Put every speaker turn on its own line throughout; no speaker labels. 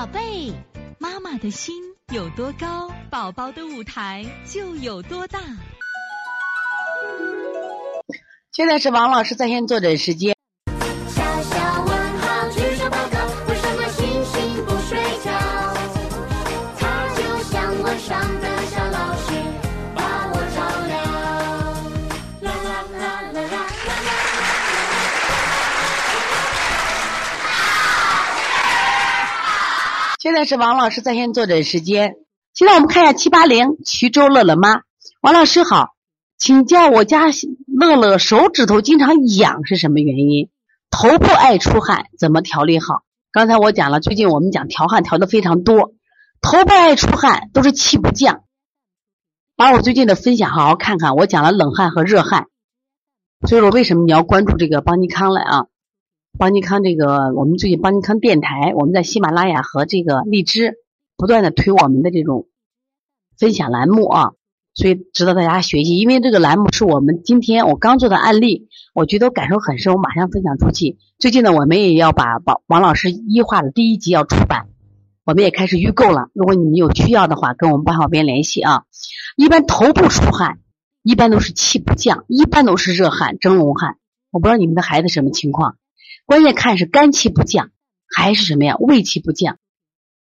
宝贝，妈妈的心有多高，宝宝的舞台就有多大。
现在是王老师在线坐诊时间。现在是王老师在线坐诊时间。现在我们看一下七八零衢州乐乐妈，王老师好，请教我家乐乐手指头经常痒是什么原因？头部爱出汗，怎么调理好？刚才我讲了，最近我们讲调汗调的非常多，头部爱出汗都是气不降。把我最近的分享好好看看，我讲了冷汗和热汗，所以说为什么你要关注这个邦尼康来啊？邦尼康这个，我们最近邦尼康电台，我们在喜马拉雅和这个荔枝不断的推我们的这种分享栏目啊，所以值得大家学习。因为这个栏目是我们今天我刚做的案例，我觉得我感受很深，我马上分享出去。最近呢，我们也要把王王老师医话的第一集要出版，我们也开始预购了。如果你们有需要的话，跟我们办好边联系啊。一般头部出汗，一般都是气不降，一般都是热汗、蒸笼汗。我不知道你们的孩子什么情况。关键看是肝气不降还是什么呀？胃气不降，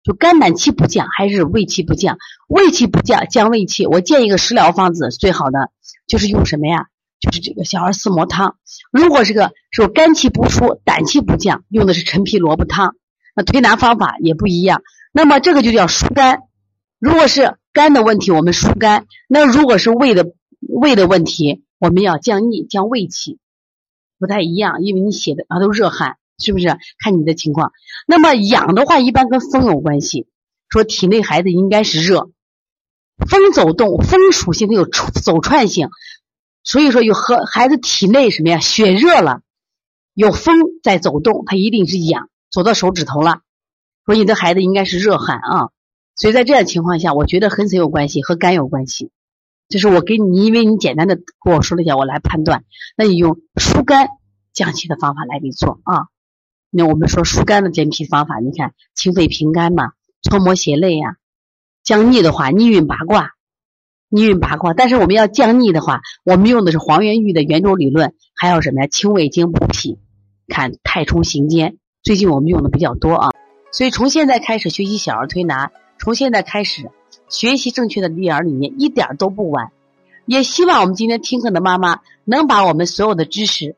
就肝胆气不降还是胃气不降？胃气不降，降胃气。我建一个食疗方子，最好的就是用什么呀？就是这个小儿四磨汤。如果是个说肝气不出、胆气不降，用的是陈皮萝卜汤。那推拿方法也不一样。那么这个就叫疏肝。如果是肝的问题，我们疏肝；那如果是胃的胃的问题，我们要降逆、降胃气。不太一样，因为你写的啊都热汗，是不是？看你的情况。那么痒的话，一般跟风有关系。说体内孩子应该是热，风走动，风属性它有走串性，所以说有和孩子体内什么呀？血热了，有风在走动，它一定是痒，走到手指头了。说你的孩子应该是热汗啊，所以在这样情况下，我觉得和谁有关系？和肝有关系。就是我给你，因为你简单的跟我说了一下，我来判断。那你用疏肝降气的方法来给做啊。那我们说疏肝的健脾方法，你看清肺平肝嘛，搓摩胁肋呀。降逆的话，逆运八卦，逆运八卦。但是我们要降逆的话，我们用的是黄元玉的圆周理论，还有什么呀？清胃经补脾，看太冲行间。最近我们用的比较多啊。所以从现在开始学习小儿推拿，从现在开始。学习正确的育儿理念一点都不晚，也希望我们今天听课的妈妈能把我们所有的知识